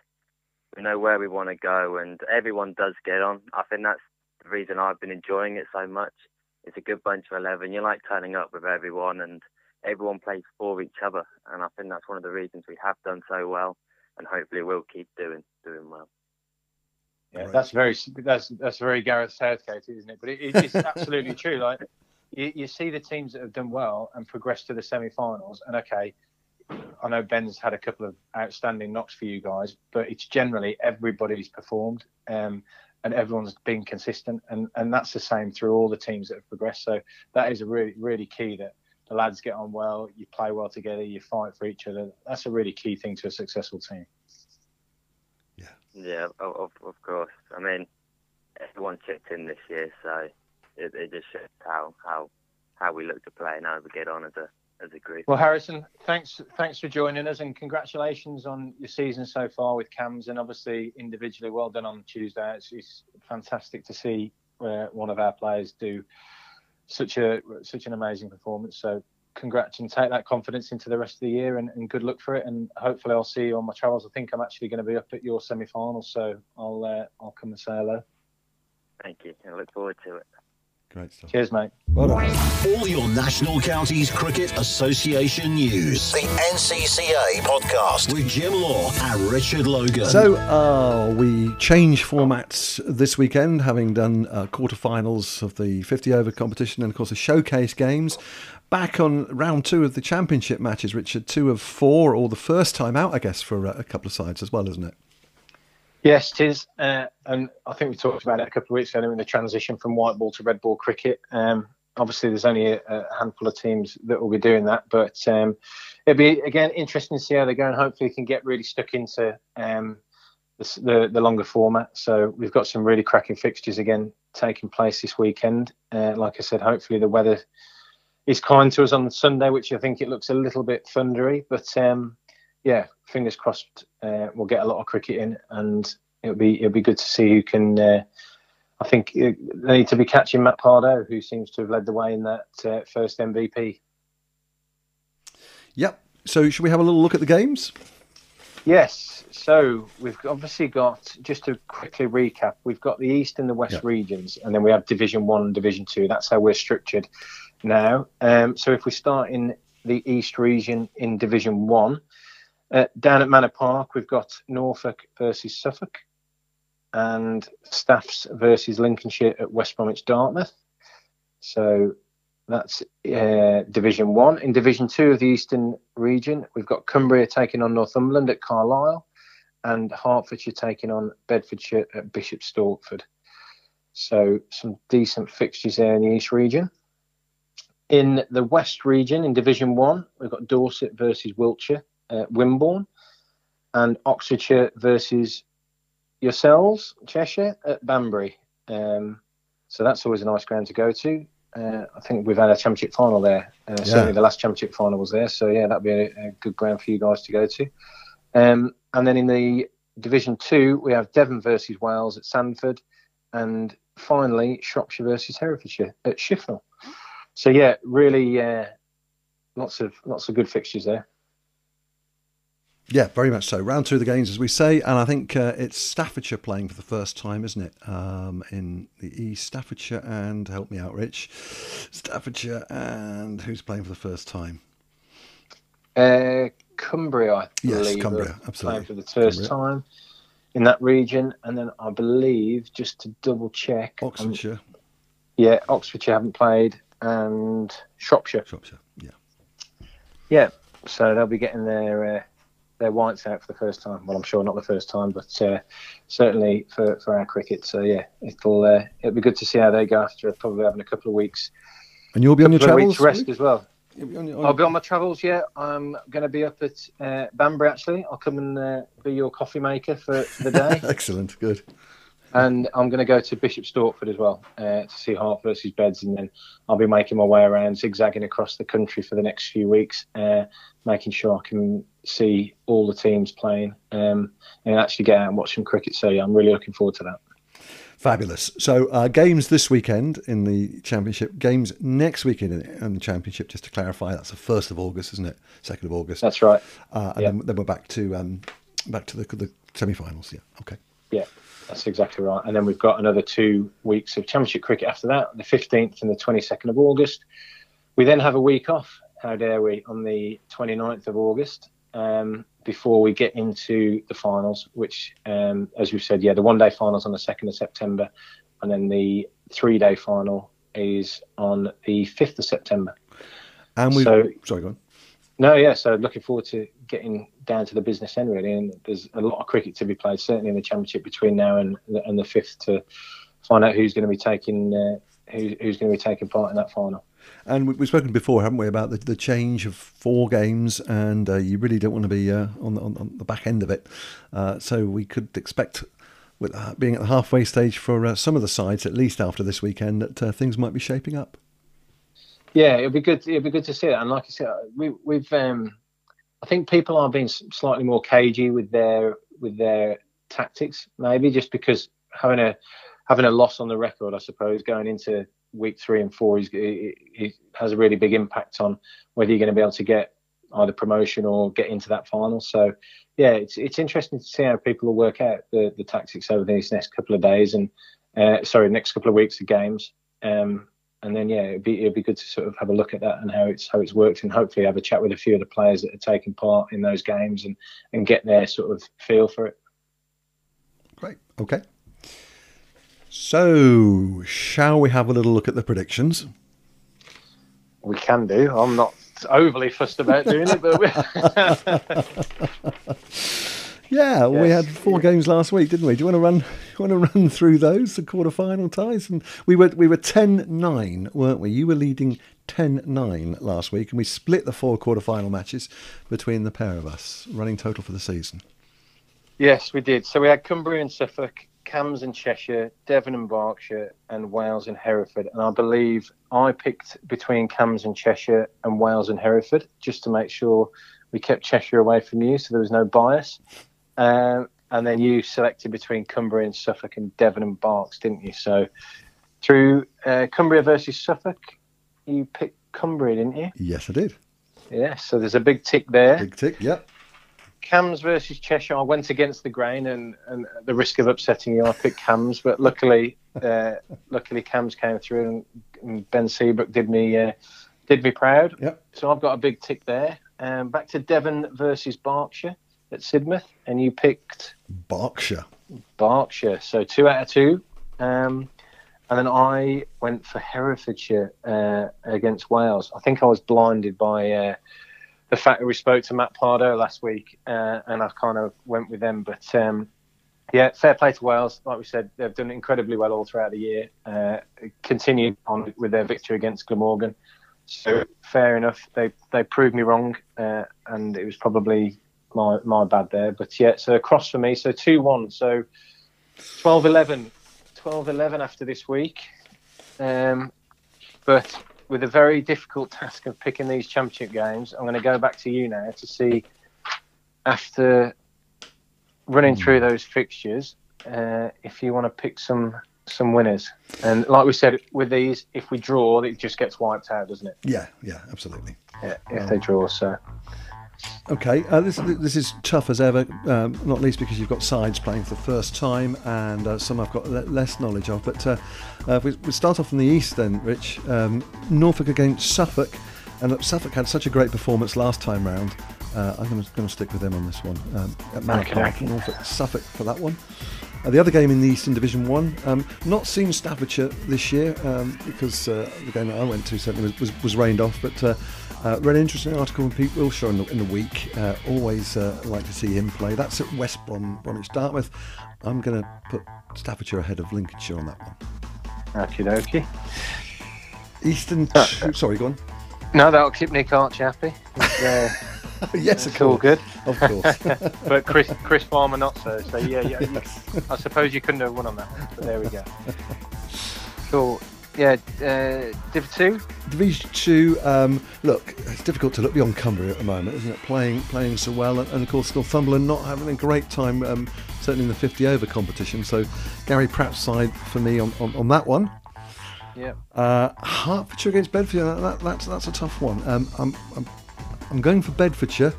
we know where we want to go, and everyone does get on. I think that's the reason I've been enjoying it so much. It's a good bunch of 11. You like turning up with everyone, and everyone plays for each other. And I think that's one of the reasons we have done so well, and hopefully we'll keep doing doing well. Yeah, right. that's very that's that's very Gareth Southgate, isn't it? But it, it's [LAUGHS] absolutely true. Like you, you see the teams that have done well and progressed to the semi-finals, and okay, I know Ben's had a couple of outstanding knocks for you guys, but it's generally everybody's performed um, and everyone's been consistent, and, and that's the same through all the teams that have progressed. So that is a really really key that the lads get on well, you play well together, you fight for each other. That's a really key thing to a successful team. Yeah. Yeah, of, of course. I mean, everyone chipped in this year, so it, it just shows how how how we look to play and how we get on as a as a group. Well, Harrison, thanks thanks for joining us and congratulations on your season so far with Cambs and obviously individually well done on Tuesday. It's, it's fantastic to see uh, one of our players do such a such an amazing performance. So congrats and take that confidence into the rest of the year and, and, good luck for it. And hopefully I'll see you on my travels. I think I'm actually going to be up at your semi-final, so I'll uh, I'll come and say hello. Thank you. I look forward to it. Great stuff. Cheers, mate. Well All your National Counties Cricket Association news. The NCCA podcast with Jim Law and Richard Logan. So uh, we change formats this weekend, having done uh, quarterfinals of the 50 over competition and, of course, the showcase games. Back on round two of the championship matches, Richard. Two of four, or the first time out, I guess, for a couple of sides as well, isn't it? Yes, it is. Uh, and I think we talked about it a couple of weeks ago in the transition from white ball to red ball cricket. Um, obviously, there's only a, a, handful of teams that will be doing that, but um, it'll be again interesting to see how they go, and hopefully, can get really stuck into um, the, the, the, longer format. So we've got some really cracking fixtures again taking place this weekend. Uh, like I said, hopefully the weather is kind to us on Sunday, which I think it looks a little bit thundery, but um, yeah, fingers crossed, uh, we'll get a lot of cricket in, and it'll be it'll be good to see who can. Uh, I think they need to be catching Matt Pardoe, who seems to have led the way in that uh, first MVP. Yep. So should we have a little look at the games? Yes. So we've obviously got just to quickly recap. We've got the East and the West yep. regions, and then we have Division One and Division Two. That's how we're structured now. Um, so if we start in the East region in Division One, uh, down at Manor Park, we've got Norfolk versus Suffolk, and Staffs versus Lincolnshire at West Bromwich Dartmouth. So that's uh, Division One. In Division Two of the Eastern Region, we've got Cumbria taking on Northumberland at Carlisle, and Hertfordshire taking on Bedfordshire at Bishop Stortford. So some decent fixtures there in the East Region. In the West Region, in Division One, we've got Dorset versus Wiltshire at Wimborne, and Oxfordshire versus yourselves, Cheshire at Banbury. Um, so that's always a nice ground to go to. Uh, I think we've had a championship final there. Uh, yeah. Certainly, the last championship final was there. So yeah, that'd be a, a good ground for you guys to go to. Um, and then in the Division Two, we have Devon versus Wales at Sandford, and finally Shropshire versus Herefordshire at Shifnal. So yeah, really, uh, lots of lots of good fixtures there. Yeah, very much so. Round through the games, as we say, and I think uh, it's Staffordshire playing for the first time, isn't it? Um, in the East, Staffordshire and help me out, Rich. Staffordshire and who's playing for the first time? Uh, Cumbria, I believe. Yes, Cumbria, absolutely. Playing for the first Cumbria. time in that region, and then I believe just to double check, Oxfordshire. Um, yeah, Oxfordshire haven't played, and Shropshire. Shropshire, yeah. Yeah, so they'll be getting their. Uh, their whites out for the first time. Well, I'm sure not the first time, but uh, certainly for, for our cricket. So yeah, it'll uh, it'll be good to see how they go after probably having a couple of weeks. And you'll be on your travels. rest as well. Be on your, on... I'll be on my travels. Yeah, I'm going to be up at uh, Banbury. Actually, I'll come and uh, be your coffee maker for, for the day. [LAUGHS] Excellent, good and I'm going to go to Bishop Stortford as well uh, to see Herts versus Beds, and then I'll be making my way around, zigzagging across the country for the next few weeks, uh, making sure I can see all the teams playing um, and actually get out and watch some cricket. So yeah, I'm really looking forward to that. Fabulous. So uh, games this weekend in the championship, games next weekend in the championship. Just to clarify, that's the first of August, isn't it? Second of August. That's right. Uh, and then, then, we're back to um, back to the, the semi-finals. Yeah. Okay. Yeah. That's exactly right. And then we've got another two weeks of Championship cricket after that, the 15th and the 22nd of August. We then have a week off, how dare we, on the 29th of August um, before we get into the finals, which, um, as we've said, yeah, the one day finals on the 2nd of September, and then the three day final is on the 5th of September. And we so, sorry, go on. No, yeah, so looking forward to getting down to the business end really, and there's a lot of cricket to be played, certainly in the championship between now and and the fifth to find out who's going to be taking uh, who, who's going to be taking part in that final. And we've spoken before, haven't we, about the, the change of four games, and uh, you really don't want to be uh, on, on, on, the back end of it. Uh, so we could expect, with uh, being at the halfway stage for uh, some of the sides, at least after this weekend, that things might be shaping up. Yeah, it'll be good. It'll be good to see it. And like I said, we, we've um, I think people are being slightly more cagey with their with their tactics, maybe just because having a having a loss on the record, I suppose, going into week three and four, is, it, it has a really big impact on whether you're going to be able to get either promotion or get into that final. So, yeah, it's it's interesting to see how people will work out the, the tactics over these next couple of days and uh, sorry, next couple of weeks of games. Um, and then yeah, it'd be it'd be good to sort of have a look at that and how it's how it's worked, and hopefully have a chat with a few of the players that are taking part in those games and and get their sort of feel for it. Great. Okay. So, shall we have a little look at the predictions? We can do. I'm not overly fussed about doing it, but. [LAUGHS] [LAUGHS] Yeah, yes. we had four games last week, didn't we? Do you want to run? You want to run through those the quarter-final ties? And we were we were 10-9, weren't we? You were leading 10-9 last week, and we split the four quarter-final matches between the pair of us, running total for the season. Yes, we did. So we had Cumbria and Suffolk, Cambs and Cheshire, Devon and Berkshire, and Wales and Hereford. And I believe I picked between Cambs and Cheshire and Wales and Hereford just to make sure we kept Cheshire away from you, so there was no bias. Um, and then you selected between Cumbria and Suffolk and Devon and Berks, didn't you? So through uh, Cumbria versus Suffolk, you picked Cumbria, didn't you? Yes, I did. Yeah, so there's a big tick there. Big tick, yep. Cambs versus Cheshire. I went against the grain, and, and at the risk of upsetting you, I picked Cambs. But luckily, uh, [LAUGHS] luckily Cambs came through, and, and Ben Seabrook did me uh, did me proud. Yep. So I've got a big tick there. Um, back to Devon versus Berkshire at Sidmouth, and you picked Berkshire. Berkshire. So two out of two. Um, and then I went for Herefordshire uh, against Wales. I think I was blinded by uh, the fact that we spoke to Matt Pardoe last week, uh, and I kind of went with them. But um, yeah, fair play to Wales. Like we said, they've done incredibly well all throughout the year. Uh, continued on with their victory against Glamorgan. So fair enough. They they proved me wrong, uh, and it was probably my my bad there. But yeah, so across for me. So two one. So 12-11 12 11 after this week. Um, but with a very difficult [LAUGHS] task of picking these championship games, I'm going to go back to you now to see after running through those fixtures uh, if you want to pick some some winners. And like we said, with these, if we draw, it just gets wiped out, doesn't it? Yeah, yeah, absolutely. Yeah, if um, they draw, so. Okay, uh, this this is tough as ever, um, not least because you've got sides playing for the first time and uh, some I've got le- less knowledge of. But uh, uh we, we, start off in the east then, Rich. Um, Norfolk against Suffolk, and Suffolk had such a great performance last time round. Uh, I'm going to stick with them on this one. Um, at Manor okay. Norfolk, Suffolk for that one. Uh, the other game in the Eastern Division One, um, not seen Staffordshire this year um, because the game that I went to certainly was, was, was rained off, but uh, read an interesting article from Pete Wilshire in the, in the week. Uh, always uh, like to see him play. That's at West Brom, Bromwich Dartmouth. I'm going to put Staffordshire ahead of Lincolnshire on that one. Okie dokie. Eastern. Uh, sorry, go on. No, that'll keep Nick Archie happy. Uh, [LAUGHS] yes, it's all good. Of course. [LAUGHS] but Chris Chris Farmer not so. So yeah, yeah. [LAUGHS] Yes. I suppose you couldn't have won on that one. But there we go. Cool yeah, uh, Div Two. Division Two. Um, look, it's difficult to look beyond Cumbria at the moment, isn't it? Playing playing so well, and, and of course Northumberland not having a great time, um, certainly in the 50 over competition. So Gary Pratt's side for me on, on, on that one. Yeah. Uh, Hertfordshire against Bedfordshire. That, that's that's a tough one. Um, I'm, I'm I'm going for Bedfordshire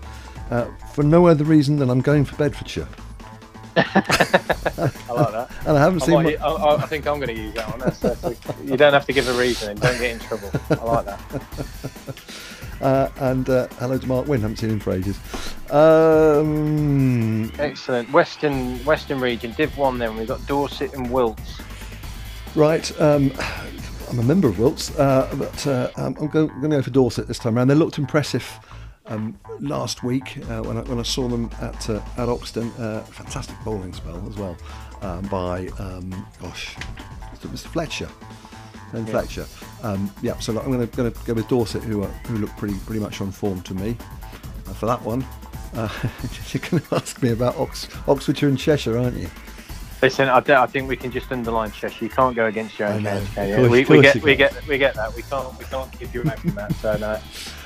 uh, for no other reason than I'm going for Bedfordshire. I like that. And I haven't I seen. Might, I, I, think I'm going to use that one. That's, that's a, you don't have to give a reason. Don't get in trouble. I like that. [LAUGHS] Uh, and uh, hello to Mark Wynn. Haven't seen him for ages. Um, Excellent. Western Western region, Div One. Then we've got Dorset and Wilts. Right. Um, I'm a member of Wilts, uh, but uh, I'm going, going, to go for Dorset this time around. They looked impressive um, last week uh, when, I, when I saw them at uh, at Oxton. Uh, fantastic bowling spell as well um, by um, gosh, Mr. Fletcher. And yeah. Fletcher, um, yeah. So I'm going to go with Dorset, who who look pretty pretty much on form to me uh, for that one. Uh, [LAUGHS] you're going to ask me about Ox- Oxfordshire and Cheshire, aren't you? Listen, I, I, think we can just underline Cheshire. You can't go against your own games, can you? we, we, get, we get, we get that. We can't, we can't keep you away from that. So no,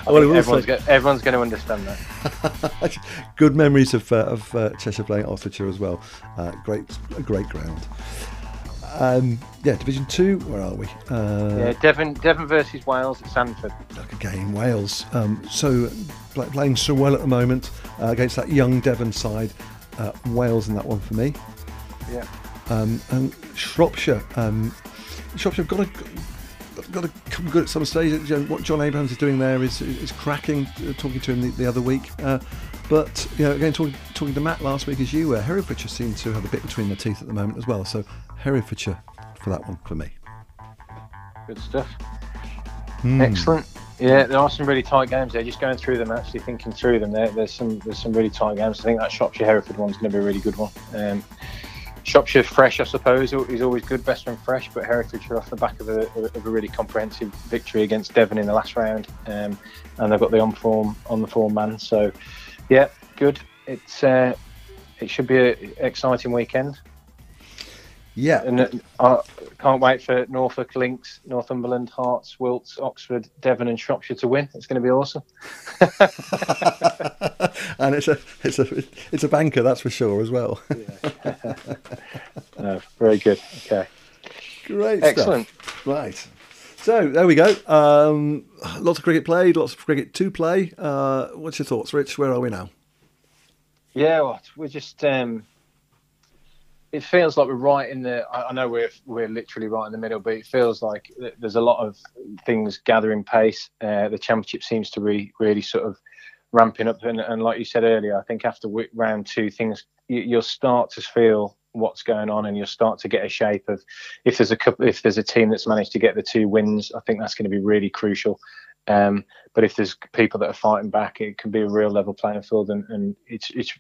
well, everyone's, go, everyone's going to understand that. [LAUGHS] Good memories of, uh, of uh, Cheshire playing Oxfordshire as well. Uh, great, great ground. Um, yeah, Division Two. Where are we? Uh, yeah, Devon, Devon versus Wales at Sandford. Like again, Wales. Um, so playing so well at the moment uh, against that young Devon side. Uh, Wales in that one for me. Yeah. Um, and Shropshire, um, Shropshire have got to got to come good at some stage. What John Abrahams is doing there is is cracking. Uh, talking to him the, the other week, uh, but you know, again talking talking to Matt last week as you were, Herefordshire seem to have a bit between their teeth at the moment as well. So Herefordshire for that one for me. Good stuff. Mm. Excellent. Yeah, there are some really tight games there. Just going through them, actually thinking through them, there, there's some there's some really tight games. I think that Shropshire Hereford one's going to be a really good one. Um, Shropshire fresh, I suppose, is always good, best from fresh, but Herefordshire off the back of a, of a really comprehensive victory against Devon in the last round, um, and they've got the on form on the form man. So, yeah, good. It's uh, it should be an exciting weekend. Yeah, and uh, I can't wait for Norfolk, Lincs, Northumberland, Herts, Wilts, Oxford, Devon, and Shropshire to win. It's going to be awesome. [LAUGHS] and it's a it's a it's a banker, that's for sure as well. [LAUGHS] no, very good. Okay, great, excellent. Stuff. Right. So there we go. Um, lots of cricket played, lots of cricket to play. Uh, what's your thoughts, Rich? Where are we now? Yeah, well, we're just. Um, it feels like we're right in the. I, know we're we're literally right in the middle, but it feels like there's a lot of things gathering pace. Uh, the championship seems to be really sort of ramping up, and, and like you said earlier, I think after round two, things you, you'll start to feel what's going on and you'll start to get a shape of if there's a couple if there's a team that's managed to get the two wins i think that's going to be really crucial um, but if there's people that are fighting back it can be a real level playing field and, and it's it's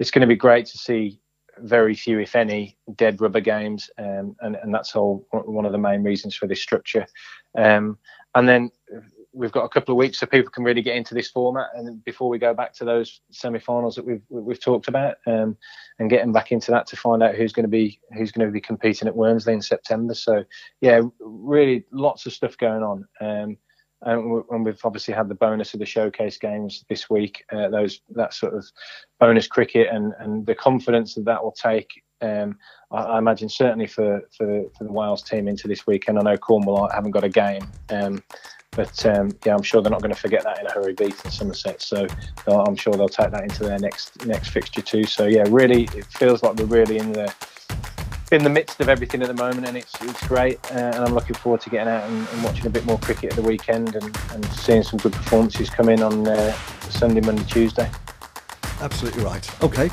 it's going to be great to see very few if any dead rubber games um, and and that's all one of the main reasons for this structure. Um, and then we've got a couple of weeks so people can really get into this format. And before we go back to those semi-finals that we've we've talked about um, and getting back into that to find out who's going to be who's going to be competing at Wormsley in September. So yeah really lots of stuff going on and, we've obviously had the bonus of the showcase games this week uh, those that sort of bonus cricket and and the confidence that that will take um, I, I, imagine certainly for, for for the Wales team into this weekend. I know Cornwall haven't got a game, um, but um, yeah, I'm sure they're not going to forget that in a hurry Beat beating Somerset. So I'm sure they'll take that into their next next fixture too. So yeah, really, it feels like we're really in the in the midst of everything at the moment, and it's it's great. Uh, and I'm looking forward to getting out and, and, watching a bit more cricket at the weekend and, and seeing some good performances come in on uh, Sunday, Monday, Tuesday. Absolutely right. Okay.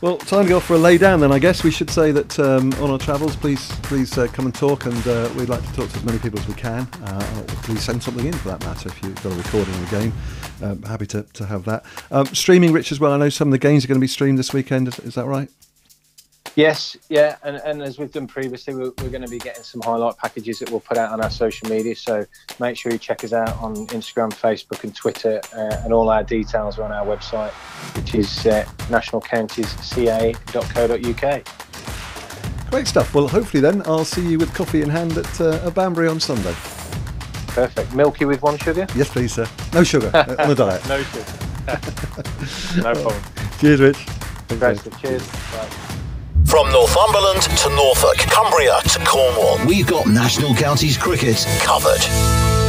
Well, time to go for a lay down then. I guess we should say that um, on our travels, please please uh, come and talk, and uh, we'd like to talk to as many people as we can. Uh, please send something in for that matter if you've got a recording of the game. Um, happy to, to have that. Um, streaming, Rich, as well. I know some of the games are going to be streamed this weekend. Is, is that right? Yes, yeah, and, and as we've done previously, we're, we're, going to be getting some highlight packages that we'll put out on our social media. So make sure you check us out on Instagram, Facebook, and Twitter, uh, and all our details are on our website, which is uh, nationalcountiesca.co.uk. Great stuff. Well, hopefully then I'll see you with coffee in hand at, uh, Banbury on Sunday. Perfect. Milky with one sugar? Yes, please, sir. No sugar uh, on the diet. [LAUGHS] no sugar. [LAUGHS] no problem. Cheers, Rich. Cheers. Bye. From Northumberland to Norfolk, Cumbria to Cornwall, we've got National Counties cricket covered.